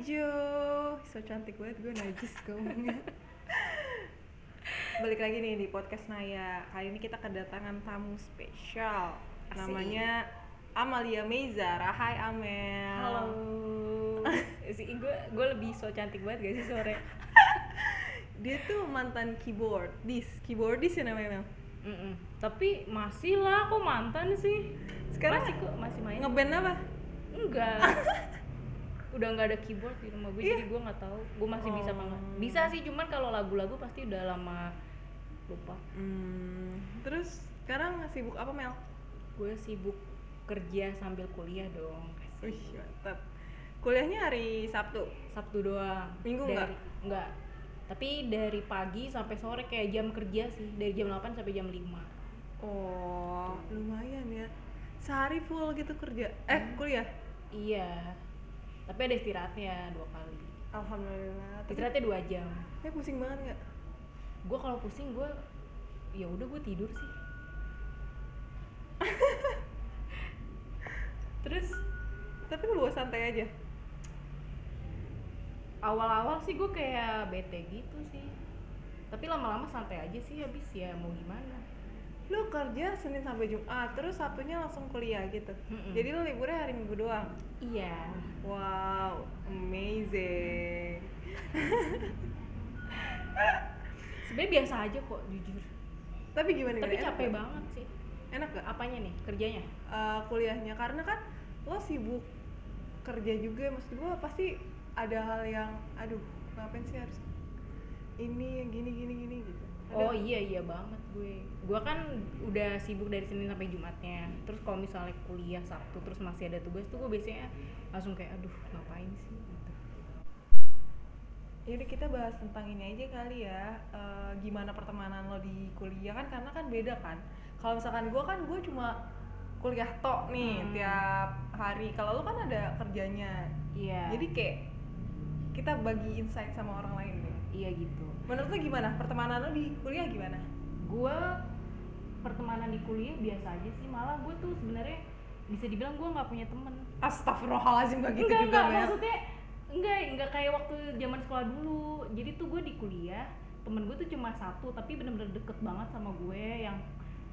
Jo So cantik banget gue najis ngomongnya Balik lagi nih di podcast Naya Kali ini kita kedatangan tamu spesial Namanya Amalia Meizara Hai Amel Halo. si gue gue lebih so cantik banget gak sih sore? Dia tuh mantan keyboardis Keyboardis ya namanya Mel? Mm-mm. Tapi masih lah, kok mantan sih? Sekarang masih kok masih main? Ngeband apa? Enggak. udah nggak ada keyboard di rumah gue, Iya. jadi gue nggak tahu. Gue masih bisa apa? Oh. Bisa sih, cuman kalau lagu-lagu pasti udah lama lupa. Hmm, terus sekarang sibuk apa Mel? Gue sibuk kerja sambil kuliah dong. Wih mantap Kuliahnya hari Sabtu? Sabtu doang. Minggu Dari- nggak? Nggak. Tapi dari pagi sampai sore kayak jam kerja sih, dari jam 8 sampai jam 5. Oh, lumayan ya. Sehari full gitu kerja. Eh, kuliah. Iya. Tapi ada istirahatnya dua kali. Alhamdulillah. Istirahatnya dua jam. eh, pusing banget nggak? Gue kalau pusing gue ya udah gue tidur sih. Terus tapi lu bawa santai aja. Awal-awal sih gue kayak bete gitu sih. Tapi lama-lama santai aja sih habis ya mau gimana. Lu kerja Senin sampai Jumat, terus Sabtunya langsung kuliah gitu. Mm-mm. Jadi lu liburnya hari Minggu doang. Iya. Wow, amazing. Sebenarnya biasa aja kok jujur. Tapi gimana Tapi gimana? Enak capek nggak? banget sih. Enak gak? Apanya nih kerjanya? Eh, kuliahnya karena kan lo sibuk kerja juga maksud gue pasti ada hal yang aduh ngapain sih harus ini yang gini gini gini gitu Oh iya iya banget gue. Gue kan udah sibuk dari Senin sampai Jumatnya. Terus kalau misalnya kuliah Sabtu terus masih ada tugas tuh gue biasanya langsung kayak aduh ngapain sih gitu. Yaudah kita bahas tentang ini aja kali ya Eh, Gimana pertemanan lo di kuliah kan karena kan beda kan Kalau misalkan gue kan gue cuma kuliah tok nih Hmm. tiap hari Kalau lo kan ada kerjanya Iya. Jadi kayak kita bagi insight sama orang lain iya gitu. Menurut lo gimana? Pertemanan lo di kuliah gimana? Gue pertemanan di kuliah biasa aja sih. Malah gue tuh sebenarnya bisa dibilang gue nggak punya temen. Astagfirullahaladzim gak gitu enggak, juga enggak, Mel maksudnya enggak enggak kayak waktu zaman sekolah dulu. Jadi tuh gue di kuliah temen gue tuh cuma satu tapi bener-bener deket banget sama gue yang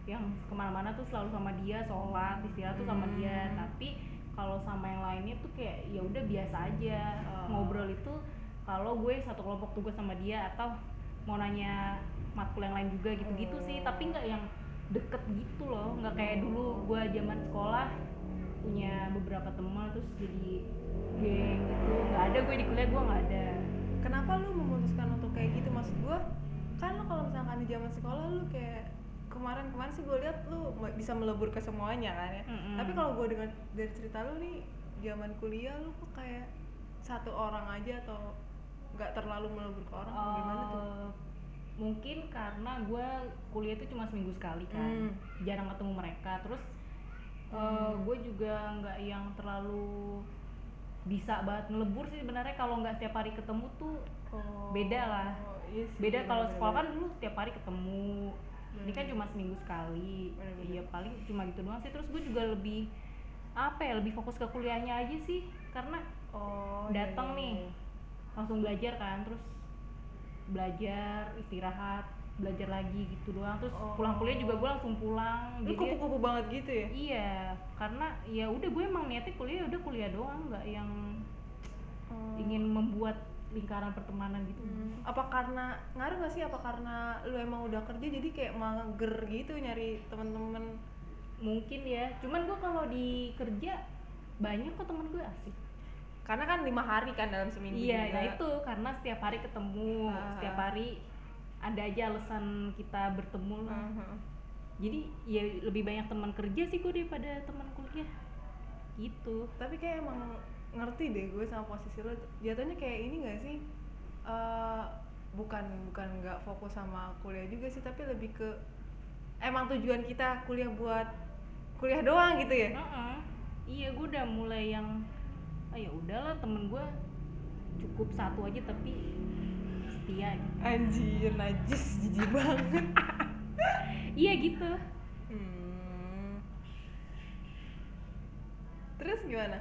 yang ke mana-mana tuh selalu sama dia sholat istirahat tuh sama dia Hmm. tapi kalau sama yang lainnya tuh kayak ya udah biasa aja Oh. ngobrol itu kalau gue satu kelompok tugas sama dia atau mau nanya matkul yang lain juga gitu-gitu sih tapi nggak yang deket gitu loh nggak kayak dulu gue zaman sekolah punya beberapa teman terus jadi geng gitu nggak ada gue di kuliah gue nggak ada Kenapa lu memutuskan untuk kayak gitu? Maksud gua kan lo kalau misalkan di zaman sekolah lu kayak kemarin-kemarin sih gue lihat lu bisa melebur ke semuanya kan ya. Mm-mm. Tapi kalau gue dengar dari cerita lu nih zaman kuliah lu kok kayak satu orang aja atau nggak terlalu melebur ke orang atau gimana tuh? Eh, mungkin karena gue kuliah itu cuma seminggu sekali kan Hmm. jarang ketemu mereka terus eh, Hmm. gue juga nggak yang terlalu bisa banget ngelebur sih sebenarnya kalau nggak setiap hari ketemu tuh Oh, beda lah. iya sih, beda kalau sekolah kan dulu setiap hari ketemu ini kan Hmm. cuma seminggu sekali iya paling cuma gitu doang sih terus gue juga lebih apa ya lebih fokus ke kuliahnya aja sih karena oh, iya, datang iya, nih iya. Langsung belajar kan terus belajar istirahat belajar lagi gitu doang terus Oh. pulang kuliah juga gue langsung pulang jadi kupu-kupu banget gitu ya? iya karena ya udah gue emang niatnya kuliah udah kuliah doang nggak yang Oh. ingin membuat lingkaran pertemanan gitu Hmm, apa karena ngaruh gak sih apa karena lu emang udah kerja jadi kayak mager gitu nyari temen-temen mungkin ya cuman gue kalau di kerja banyak kok temen gue asik karena kan lima hari kan dalam seminggu iya juga. nah itu karena setiap hari ketemu Ah. setiap hari ada aja alasan kita bertemu lah Mhm. jadi ya lebih banyak teman kerja sih gue daripada teman kuliah gitu tapi kayak emang ngerti deh gue sama posisi lo jatuhnya kayak ini gak sih Eh, bukan bukan nggak fokus sama kuliah juga sih tapi lebih ke emang tujuan kita kuliah buat kuliah doang gitu ya Heeh. iya gue udah mulai yang ah ya udahlah temen gue cukup satu aja tapi setia gitu. anjir najis jijik banget iya gitu Hmm. Terus gimana?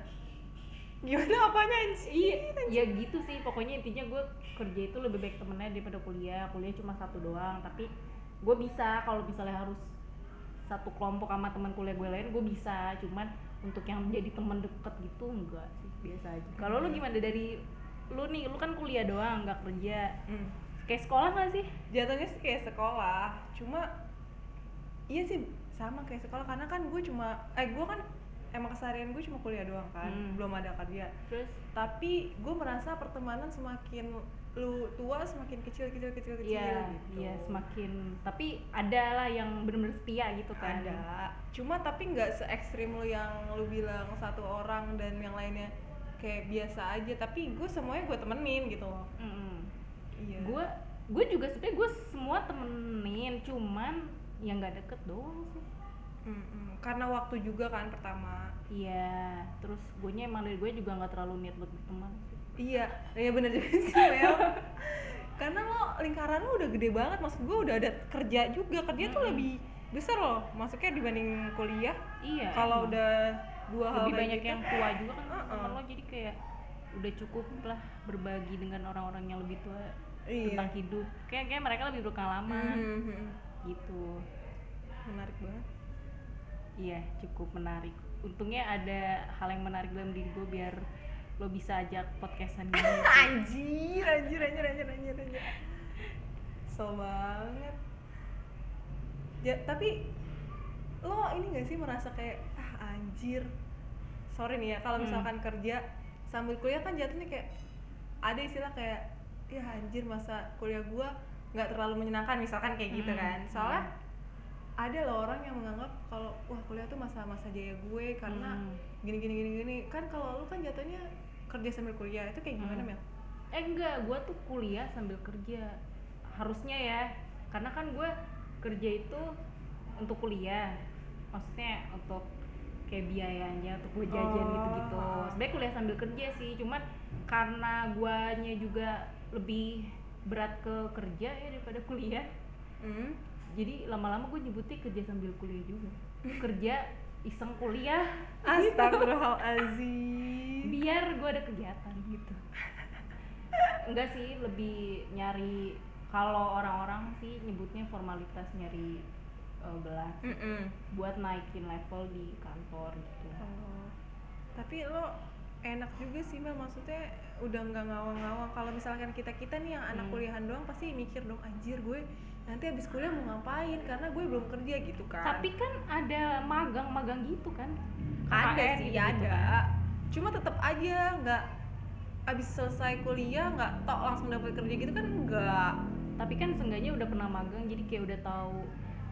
gimana apanya anjir iya ya gitu sih pokoknya intinya gue kerja itu lebih baik temennya daripada kuliah kuliah cuma satu doang tapi gue bisa kalau misalnya harus satu kelompok sama teman kuliah gue lain gue bisa. Cuman untuk yang jadi teman deket gitu enggak sih. Biasa aja. Kalau lu gimana? Dari lu nih lu kan kuliah doang nggak kerja. Hmm. kayak sekolah nggak sih? Jatuhnya sih kayak sekolah. Cuma iya sih sama kayak sekolah. Karena kan gue cuma eh gue kan emang keseharian gue cuma kuliah doang kan. Hmm. belum ada kerja. Terus? Tapi gue merasa pertemanan semakin lu tua semakin kecil kecil kecil kecil Iya, gitu iya semakin tapi ada lah yang bener-bener setia gitu kan. ada cuma tapi nggak se ekstrim lu yang lu bilang satu orang dan yang lainnya kayak biasa aja tapi gue semuanya gue temenin gitu loh Mm-mm. iya Gue gue juga sebenarnya gue semua temenin cuman yang nggak deket doang sih. Mm-mm. karena waktu juga kan pertama Iya, terus gue emang dari gue juga nggak terlalu niat buat berteman sih. Iya iya bener juga sih Mel karena lo lingkaran lo udah gede banget maksud gue udah ada kerja juga kerja tuh Mm-mm. lebih besar loh maksudnya dibanding kuliah Iya. kalau udah dua hal lebih banyak gitu, yang tua juga kan Uh-uh. teman lo jadi kayak udah cukup lah berbagi dengan orang-orang yang lebih tua Iya. tentang hidup. Kayak kayak mereka lebih berpengalaman Mhm. gitu. menarik banget Iya, cukup menarik. Untungnya ada hal yang menarik dalam diri gue biar lo bisa ajak podcastan gini. anjir anjir anjir anjir anjir anjir kesel banget ya tapi lo ini gak sih merasa kayak ah anjir sorry nih ya kalau Hmm. misalkan kerja sambil kuliah kan jatuhnya kayak ada istilah kayak ya anjir masa kuliah gua nggak terlalu menyenangkan misalkan kayak gitu Hmm, kan soalnya hmm. ada loh orang yang menganggap kalau wah kuliah tuh masa-masa jaya gue karena Hmm. gini gini gini gini kan kalau lu kan jatuhnya kerja sambil kuliah itu kayak gimana Hmm. Mel? Eh enggak, gue tuh kuliah sambil kerja. Harusnya ya, karena kan gue kerja itu untuk kuliah. Maksudnya untuk kayak biayanya untuk gue jajan Oh, gitu-gitu. Sebenarnya kuliah sambil kerja sih, cuman karena guanya juga lebih berat ke kerja ya daripada kuliah. Hmm? Jadi lama-lama gue nyebutnya kerja sambil kuliah juga. Kerja iseng kuliah. Astagfirullahaladzim. Biar gue ada kegiatan gitu. Enggak sih lebih nyari kalau orang-orang sih nyebutnya formalitas nyari eh, gelar Mm-mm. buat naikin level di kantor gitu. Oh. Tapi lo enak juga sih Mel maksudnya udah nggak ngawang-ngawang. Kalau misalkan kita kita nih yang anak Hmm. kuliahan doang pasti mikir dong anjir gue nanti abis kuliah mau ngapain? Karena gue belum kerja gitu kan. Tapi kan ada magang-magang gitu kan? Ada KKN sih gitu-gitu ada. kan. cuma tetap aja nggak abis selesai kuliah nggak tok langsung dapat kerja gitu kan enggak tapi kan seenggaknya udah pernah magang jadi kayak udah tahu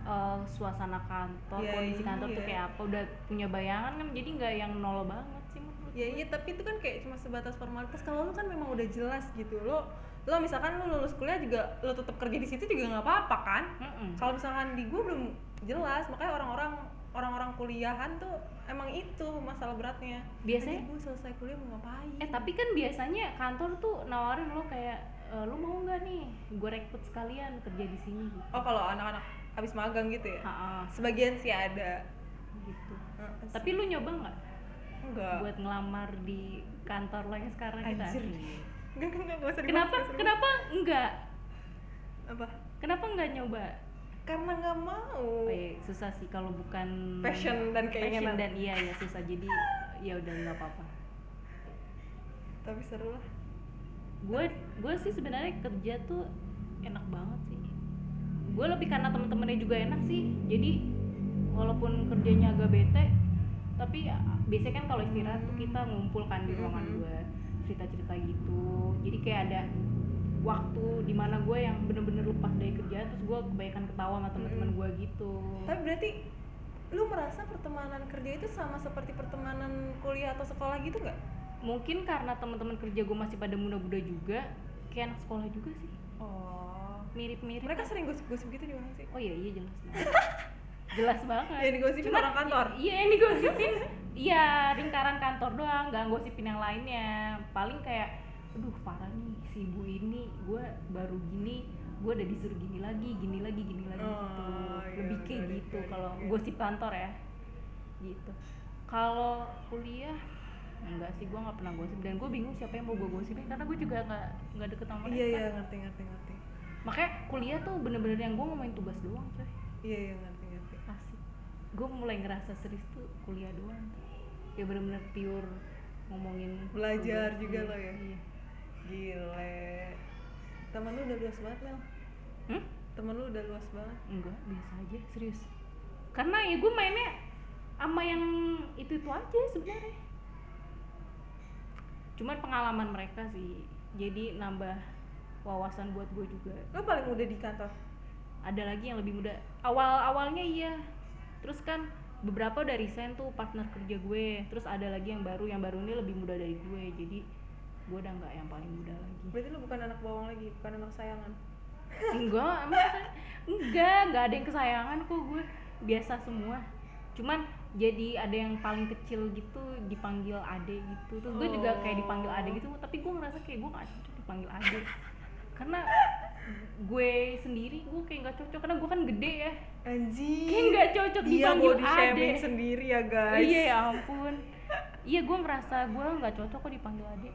eh, suasana kantor Ya, kondisi kantor tuh iya. kayak apa udah punya bayangan kan jadi nggak yang nol banget sih menurut ya iya tapi itu kan kayak cuma sebatas formalitas. Kalau lu kan memang udah jelas gitu lo lo misalkan lo lulus kuliah juga lo tetap kerja di situ juga nggak apa-apa kan Mm-mm. kalau misalkan di gue belum jelas makanya orang-orang orang-orang kuliahan tuh emang itu masalah beratnya Biasanya- gue selesai kuliah mau ngapain Eh tapi kan biasanya kantor tuh nawarin lo kayak e, lu mau nggak nih gue rekrut sekalian kerja di sini gitu. oh kalau anak-anak habis magang gitu ya Ha-ha, sebagian sih ada gitu. Heeh Tapi lu nyoba nggak enggak buat ngelamar di kantor lo yang sekarang gitu? Anjir. Enggak enggak enggak, nggak usah Kenapa dibahas. kenapa enggak? apa Kenapa enggak nyoba? karena nggak mau Oh, iya, susah sih kalau bukan Passion dan passion keinginan. dan iya ya susah jadi ya udah nggak apa-apa. tapi seru lah gue gue sih sebenarnya kerja tuh enak banget sih gue lebih karena temen-temennya juga enak sih jadi walaupun kerjanya agak bete tapi ya, biasanya kan kalau istirahat tuh kita ngumpul kan di ruangan Mhm. gue cerita-cerita gitu jadi kayak ada waktu di mana gue yang bener-bener lepas dari kerjaan terus gue kebanyakan ketawa sama teman-teman gue gitu Tapi berarti lu merasa pertemanan kerja itu sama seperti pertemanan kuliah atau sekolah gitu nggak? mungkin karena teman-teman kerja gue masih pada muda-muda juga kayak anak sekolah juga sih Oh. mirip-mirip Mereka sering gosip-gosip gitu di mana sih? Oh iya iya jelas. jelas banget. Yang digosipin Cuman, orang kantor? Iya yang digosipin. iya lingkaran kantor doang, nggak gosipin yang lainnya. Paling kayak, aduh parah nih si ibu ini, gue baru gini, gue udah disuruh gini lagi, gini lagi, gini lagi Oh, gitu. iya, Lebih kayak got it, gitu it, kalau it. gosip kantor ya. Gitu. Kalau kuliah enggak sih gue nggak pernah gosip dan gue bingung siapa yang mau gue gosipin karena gue juga nggak nggak deket sama mereka iya iya ngerti ngerti ngerti makanya kuliah tuh bener-bener yang gue ngomongin tugas doang coy iya iya ngerti gue mulai ngerasa serius tuh kuliah doang. Ya bener-bener pure ngomongin Belajar tugas, juga iya, lo ya? iya. gile. Temen lu udah luas banget Mel Hmm? temen lu udah luas banget? Enggak biasa aja serius. Karena ya gue mainnya sama yang itu itu aja sebenarnya. Cuman pengalaman mereka sih jadi nambah wawasan buat gue juga. Lu paling muda di kantor? Ada lagi yang lebih muda. Awal awalnya iya terus kan beberapa udah resign tuh partner kerja gue. Terus ada lagi yang baru yang baru ini lebih muda dari gue. Jadi gue udah nggak yang paling muda lagi. Berarti lu bukan anak bawang lagi bukan anak sayangan enggak emang enggak enggak ada yang kesayangan kok gue. Biasa semua. Cuman jadi ada yang paling kecil gitu dipanggil ade gitu. Terus gue juga kayak dipanggil ade gitu tapi gue ngerasa kayak gue gak cocok dipanggil ade. Karena gue sendiri gue kayak nggak cocok. Karena gue kan gede ya anjing. Kayak nggak cocok dia dipanggil body shaming sendiri ya guys. Iya ya ampun. Iya gue ngerasa gue nggak cocok kok dipanggil ade.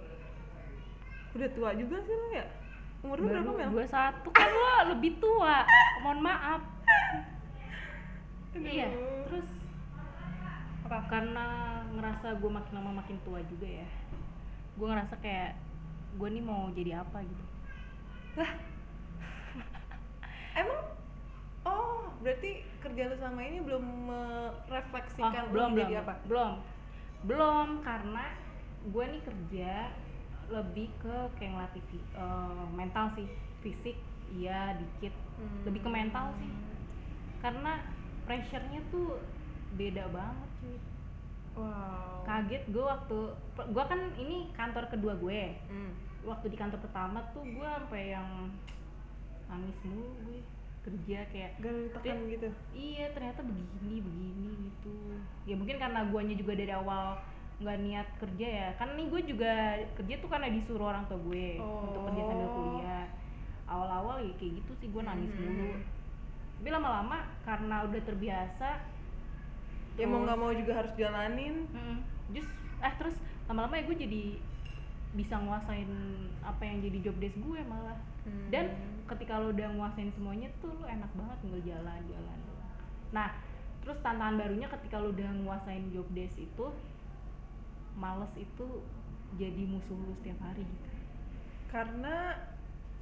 Udah tua juga sih lu ya? Umur lu berapa Mel? baru 21 kan lo lebih tua. Mohon maaf. Aduh. iya terus? Apa? Karena ngerasa gue makin lama makin tua juga ya gue ngerasa kayak gue nih mau jadi apa gitu. Lah. Emang oh berarti kerja lu sama ini belum merefleksikan Oh, lu belum belum jadi apa? belum. Belum karena gue nih kerja lebih ke kayak ngelatih eh, mental sih. Fisik iya dikit. Lebih ke mental sih. Karena pressure-nya tuh beda banget cuy. Wow. Kaget gue waktu gue kan ini kantor kedua gue. Hmm. waktu di kantor pertama tuh gue sampai yang nangis mulu gue kerja kayak gitu? iya ternyata begini begini gitu. Ya mungkin karena guanya juga dari awal nggak niat kerja ya. Kan nih gue juga kerja tuh karena disuruh orang tua gue untuk kerja sambil Oh. kuliah. Awal-awal ya kayak gitu sih gue nangis Mhm. mulu. Tapi lama-lama karena udah terbiasa ya mau nggak mau juga harus jalanin. Mm, just eh terus lama-lama ya gue jadi bisa nguasain apa yang jadi job desk gue malah. Hmm. dan ketika lo udah nguasain semuanya tuh lo enak banget tinggal jalan-jalan doang. nah terus tantangan barunya ketika lo udah nguasain job desk itu males itu jadi musuh lo setiap hari gitu karena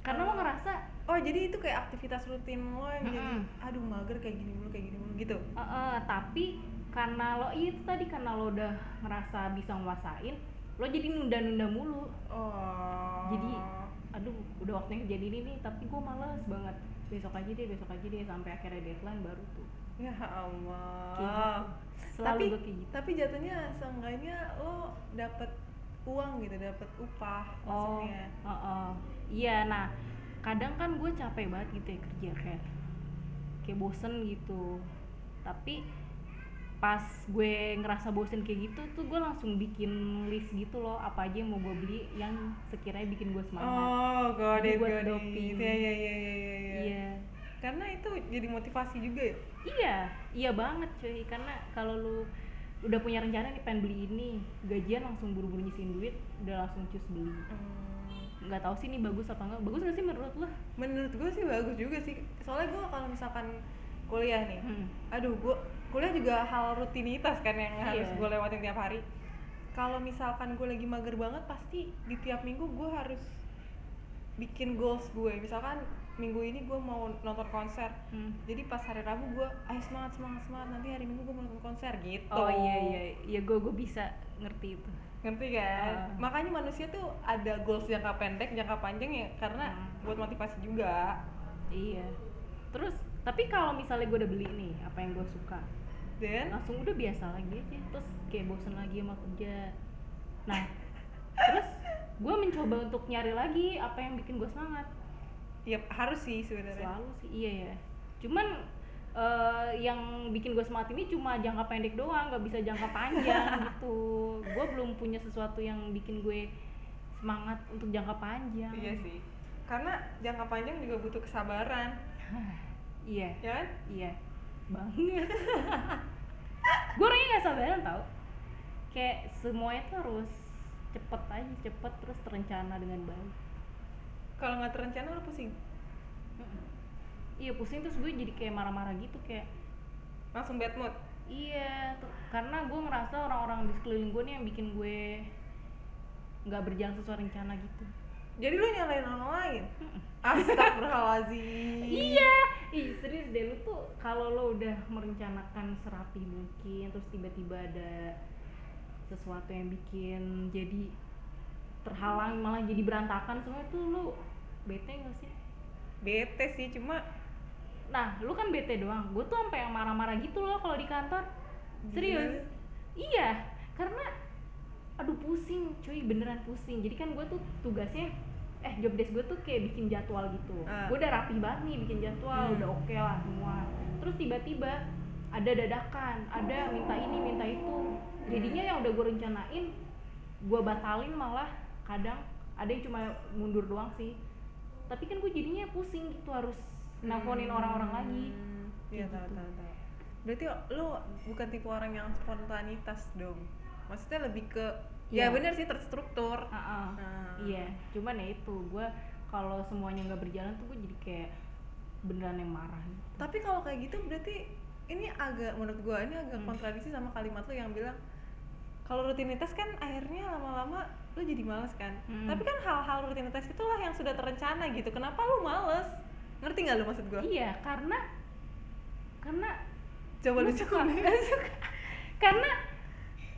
karena lo eh, ngerasa oh jadi itu kayak aktivitas rutin lo yang jadi Mm-mm. aduh mager kayak gini mulu kayak gini mulu gitu "Eh, eh, tapi karena lo iya itu tadi karena lo udah ngerasa bisa nguasain lo jadi nunda-nunda mulu oh jadi aduh udah waktunya kejadian ini nih tapi gue males banget. Besok aja deh besok aja deh sampai akhirnya deadline baru tuh. Ya Allah. Gitu. Selalu tapi gitu. tapi jatuhnya seenggaknya lo dapet uang gitu dapet upah oh maksudnya. Oh, oh. iya nah kadang kan gue capek banget gitu ya kerja kayak kayak bosen gitu. Tapi pas gue ngerasa bosen kayak gitu tuh gue langsung bikin list gitu loh apa aja yang mau gue beli yang sekiranya bikin gue semangat. Oh Jadi it buat it. doping. ya ya ya ya ya ya. iya. Karena itu jadi motivasi juga ya? Iya iya banget cuy. Karena kalau lu udah punya rencana nih pengen beli ini gajian langsung buru-buru nyisihin duit udah langsung cus beli. Hmm, nggak tahu sih ini bagus apa enggak bagus gak sih menurut lo menurut gue sih bagus juga sih. Soalnya gue kalau misalkan kuliah nih Hmm. aduh gue kuliah juga hal rutinitas kan yang harus Iya. gue lewatin tiap hari. Kalau misalkan gue lagi mager banget pasti di tiap minggu gue harus bikin goals gue. Misalkan minggu ini gue mau nonton konser. Hmm. jadi pas hari Rabu gue ayo semangat semangat semangat. Nanti hari Minggu gue mau nonton konser gitu. Oh iya iya. Iya gue gue bisa ngerti itu. Ngerti kan? Ah. makanya manusia tuh ada goals jangka pendek jangka panjang ya karena Hmm. buat motivasi juga. Iya. Terus tapi kalau misalnya gue udah beli nih apa yang gue suka dan langsung udah biasa lagi aja terus kayak bosen lagi sama kerja. Nah terus gue mencoba untuk nyari lagi apa yang bikin gue semangat. Ya harus sih sebenarnya. Selalu sih iya ya. Cuman eh, yang bikin gue semangat ini cuma jangka pendek doang nggak bisa jangka panjang gitu. Gue belum punya sesuatu yang bikin gue semangat untuk jangka panjang. Iya sih. Karena jangka panjang juga butuh kesabaran. Iya. Ya kan? Iya banget. Gue orangnya nggak sabaran tau. Kayak semuanya tuh harus cepet aja cepet terus terencana dengan baik. Kalau nggak terencana lo pusing? Mm-mm. iya pusing terus gue jadi kayak marah-marah gitu kayak langsung bad mood? Iya tuh, karena gue ngerasa orang-orang di sekeliling gue nih yang bikin gue nggak berjalan sesuai rencana gitu jadi lo nyalain orang lain. Astagfirullahaladzim. Iya. Ih serius deh lu tuh kalau lo udah merencanakan serapi mungkin terus tiba-tiba ada sesuatu yang bikin jadi terhalang malah jadi berantakan semua tuh lu bete gak sih? Bete sih cuma nah lu kan bete doang. Gue tuh sampai yang marah-marah gitu loh kalau di kantor. Serius? Gila. iya. Karena aduh pusing cuy beneran pusing. Jadi kan gue tuh tugasnya eh job desk gue tuh kayak bikin jadwal gitu. Ah. gue udah rapi banget nih bikin jadwal Hmm. udah oke lah semua. Terus tiba-tiba ada dadakan ada minta ini minta itu. Jadinya yang udah gue rencanain gue batalin malah kadang ada yang cuma mundur doang sih. Tapi kan gue jadinya pusing gitu harus nelfonin orang-orang lagi. Hmm, iya Kayak tahu gitu. tahu tahu. Berarti lo bukan tipe orang yang spontanitas dong? Maksudnya lebih ke Ya bener sih terstruktur. Ah. Ah. iya cuman ya itu gue kalau semuanya nggak berjalan tuh gue jadi kayak beneran yang marah gitu. Tapi kalau kayak gitu berarti ini agak menurut gua ini agak Hmm. kontradiksi sama kalimat lo yang bilang kalau rutinitas kan akhirnya lama-lama lo jadi males kan? Hmm. tapi kan hal-hal rutinitas itulah yang sudah terencana gitu. Kenapa lo males? Ngerti nggak lo maksud gua? Iya karena karena coba lu lu suka. coba karena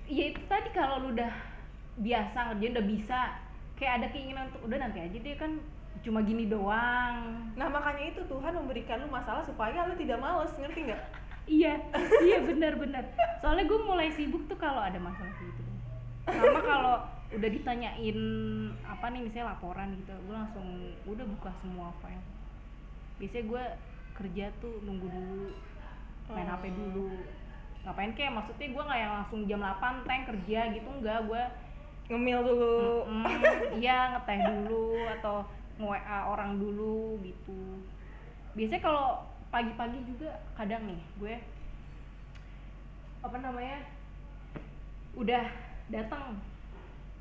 ya itu tadi kalau lu udah biasa ngerjain udah bisa. Kayak ada keinginan untuk udah nanti aja deh kan cuma gini doang. Nah makanya itu Tuhan memberikan lu masalah supaya lu tidak males ngerti nggak? Iya iya benar-benar soalnya gue mulai sibuk tuh kalau ada masalah gitu. Sama kalau udah ditanyain apa nih misalnya laporan gitu gue langsung udah buka semua file. Biasanya gue kerja tuh nunggu dulu main Oh. hp dulu. Ngapain kayak maksudnya gue nggak yang langsung jam 8 tank kerja gitu enggak gue ngemil dulu. Iya ngeteh dulu atau nge-WA orang dulu gitu. Biasanya kalau pagi-pagi juga kadang nih gue apa namanya udah datang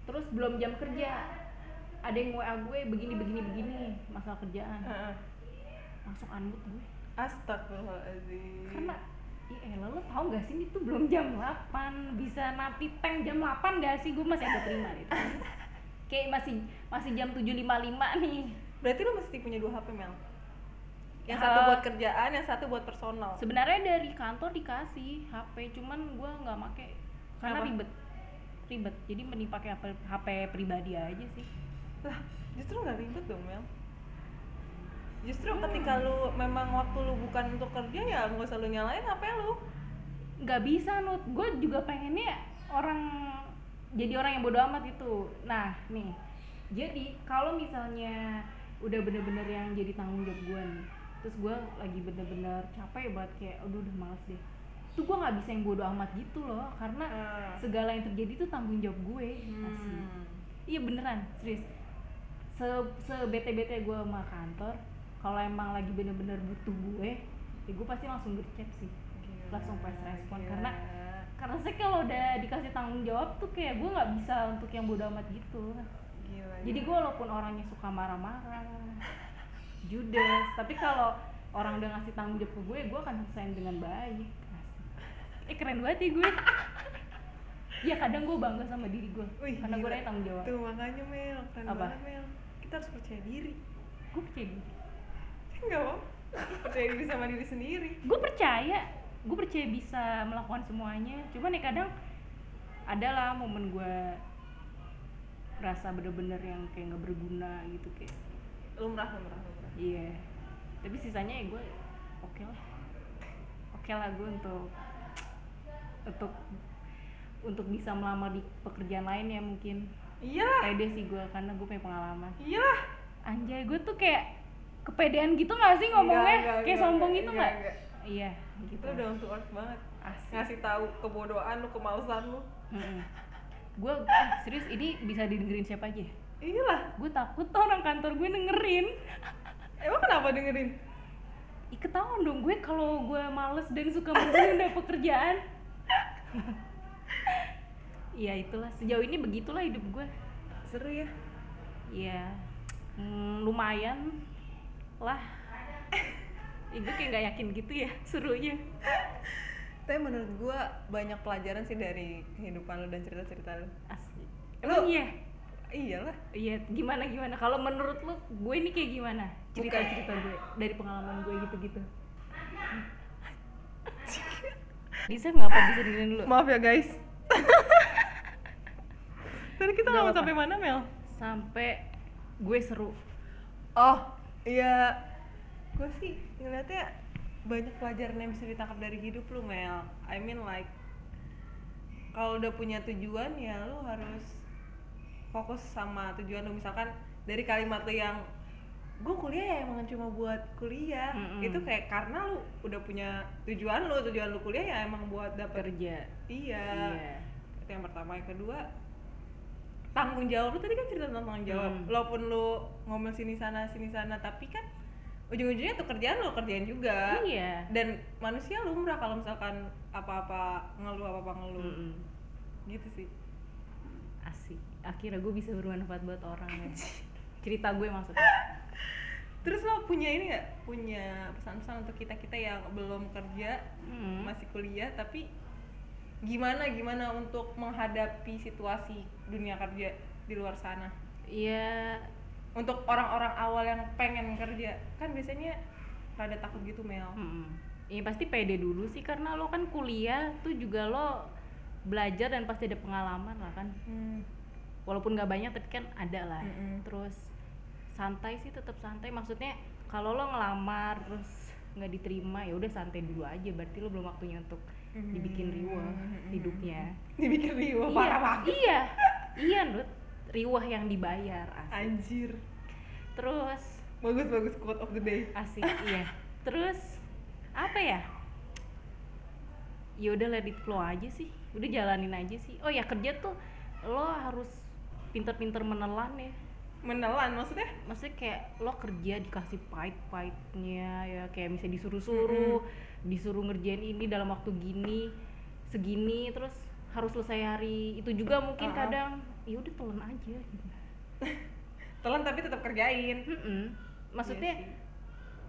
terus belum jam kerja. Ada yang WA gue begini begini begini masalah kerjaan. Langsung unmute gue. Astagfirullahaladzim. Karena ya elah lo tau gak sih ini tuh belum jam 8 bisa napi tank jam 8 gak sih? Gue masih agak terima deh. Kayak masih masih jam 7.55 nih. Berarti lu mesti punya dua HP Mel? Yang Eh. satu buat kerjaan yang satu buat personal? sebenarnya dari kantor dikasih HP cuman gue nggak make. Karena Kenapa? ribet ribet. Jadi mending pakai HP, HP pribadi aja sih. Lah justru nggak ribet dong Mel justru ketika lu memang waktu lu bukan untuk kerja ya nggak usah lu nyalain HP lu. Nggak bisa nut. Gue juga pengennya orang jadi orang yang bodoh amat gitu nah nih. Jadi kalau misalnya udah bener-bener yang jadi tanggung jawab gue nih terus gue lagi bener-bener capek banget kayak aduh udah males deh. Tuh gue nggak bisa yang bodoh amat gitu loh karena Ah. segala yang terjadi tuh tanggung jawab gue. Asli Hmm. iya beneran. Serius. Se se bete bete gue sama kantor kalau emang lagi bener-bener butuh gue ya gue pasti langsung gercep sih. Gila, langsung fast respon. Gila. karena karena sih kalau udah dikasih tanggung jawab tuh kayak gue nggak bisa untuk yang bodo amat gitu. Gila jadi gila. gue walaupun orangnya suka marah-marah judes tapi kalau orang udah ngasih tanggung jawab ke gue gue akan selesaiin dengan baik. Eh keren banget ya gue. Ya kadang gue bangga sama diri gue Wih, karena gue orangnya tanggung jawab. Tuh makanya Mel. Keren Apa? banget Mel. Kita harus percaya diri. Gue percaya diri enggak apa percaya diri sama diri sendiri. Gue percaya. Gue percaya bisa melakukan semuanya. Cuman ya kadang adalah momen gue rasa bener-bener yang kayak nggak berguna gitu kayak lumrah lumrah lumrah. Iya. Tapi sisanya ya gue oke lah. Oke lah gue untuk untuk untuk bisa melamar di pekerjaan lain ya mungkin. Iyalah pede sih gue karena gue punya pengalaman. Iyalah anjay gue tuh kayak kepedean gitu gak sih ngomongnya? Enggak, enggak, kayak enggak, sombong enggak, gitu enggak, nggak? iya gitu. Itu udah untuk earth banget. Asik. ngasih tahu kebodohan lu kemalasan lu. Gue eh, serius ini bisa didengerin siapa aja? Iyalah. Gue takut tuh orang kantor gue dengerin. Emang kenapa dengerin? Ih ketahuan dong gue kalau gue males dan suka menunda pekerjaan ya itulah. Sejauh ini begitulah hidup gue seru ya. Ya mm, lumayan lah. Gue kayak nggak yakin gitu ya serunya. Tapi menurut gue banyak pelajaran sih dari kehidupan lo dan cerita-cerita lo asli. Emang iya? Iyalah. Iya gimana gimana? Kalau menurut lu gue ini kayak gimana? Cerita cerita gue dari pengalaman gue gitu gitu bisa ngapa bisa dengerin dulu maaf ya guys. Tadi kita Nggak ngomong sampai mana Mel? Sampai gue seru. Oh iya. Gue sih ngeliatnya banyak pelajaran yang bisa ditangkap dari hidup lu Mel. I mean like kalau udah punya tujuan ya lu harus fokus sama tujuan lu. Misalkan dari kalimat lu yang gue kuliah ya emang cuma buat kuliah. Mm-mm. itu kayak karena lu udah punya tujuan lu tujuan lu kuliah ya emang buat dapet kerja. Iya. Iya. itu yang pertama. Yang kedua tanggung jawab lu tadi kan cerita tentang tanggung jawab. Hmm. walaupun lu ngomel sini sana sini sana tapi kan ujung-ujungnya tuh kerjaan lu kerjaan juga. Iya. dan manusia lumrah kalau misalkan apa-apa ngeluh apa-apa ngeluh. Mm-mm. gitu sih. Asik. Akhirnya gue bisa bermanfaat buat orang ya. Cerita gue maksudnya. Terus lo punya ini nggak? Punya pesan-pesan untuk kita kita yang belum kerja Mm. masih kuliah tapi gimana gimana untuk menghadapi situasi dunia kerja di luar sana Iya untuk orang-orang awal yang pengen kerja kan biasanya rada takut gitu Mel Mm-mm. Ya pasti pede dulu sih karena lo kan kuliah tuh juga lo belajar dan pasti ada pengalaman lah kan. Hmm. Walaupun nggak banyak tapi kan ada lah. Mm-mm. Terus santai sih tetap santai. Maksudnya kalau lo ngelamar terus nggak diterima ya udah santai dulu aja. Berarti lo belum waktunya untuk dibikin riwah Hmm. hidupnya. dibikin riuh iya, parah banget. iya, iya Nut. Riwah yang dibayar asik. anjir. Terus bagus bagus quote of the day. Asik iya. Terus apa ya? Ya udah let it flow aja sih. Udah jalanin aja sih. Oh ya kerja tuh lo harus pinter-pinter menelan ya menelan maksudnya maksudnya kayak lo kerja dikasih pahit-pahitnya ya kayak misalnya disuruh-suruh disuruh ngerjain ini dalam waktu gini segini terus harus selesai hari itu juga mungkin Uh-uh. kadang ya udah telan aja gitu telan tapi tetap kerjain Mm-mm. maksudnya sih.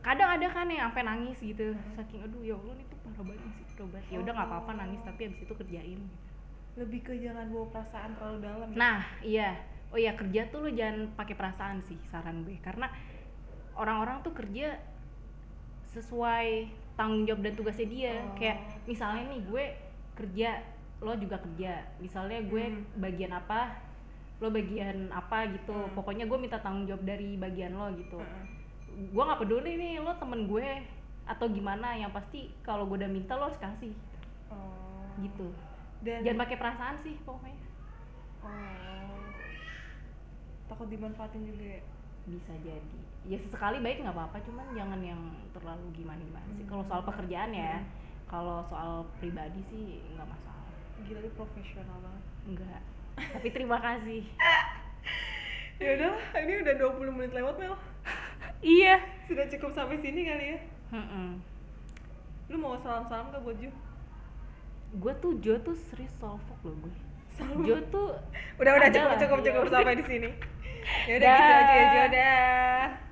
kadang ada kan yang sampai nangis gitu saking aduh ya allah ini tuh parah banget sih parah banget ya udah nggak apa-apa Oh. nangis tapi abis itu kerjain lebih ke jangan bawa perasaan terlalu dalam ya? nah iya oh iya kerja tuh lo jangan pakai perasaan sih saran gue. Karena orang-orang tuh kerja sesuai tanggung jawab dan tugasnya dia. Oh. kayak misalnya nih gue kerja lo juga kerja. Misalnya gue Hmm. bagian apa lo bagian apa gitu. Hmm. pokoknya gue minta tanggung jawab dari bagian lo gitu. Heeh. gue nggak peduli nih lo temen gue atau gimana yang pasti kalau gue udah minta lo harus kasih. Oh. Gitu. Dan jangan pakai perasaan sih pokoknya. Oh takut dimanfaatin juga ya? Bisa jadi. Ya sesekali baik nggak apa-apa cuman jangan yang terlalu gimana gimana sih kalau soal pekerjaan ya Hmm. kalau soal pribadi sih nggak masalah. Gila lu profesional banget. Enggak tapi terima kasih. Ya udah ini udah 20 menit lewat Mel. Iya. Sudah cukup sampai sini kali ya? Mm-mm. lu mau salam-salam gak buat Ju? gue tuh Jo tuh serius salfok loh gue? Jo tuh udah udah cukup cukup cukup sampai di sini ya udah Dah. gitu aja ya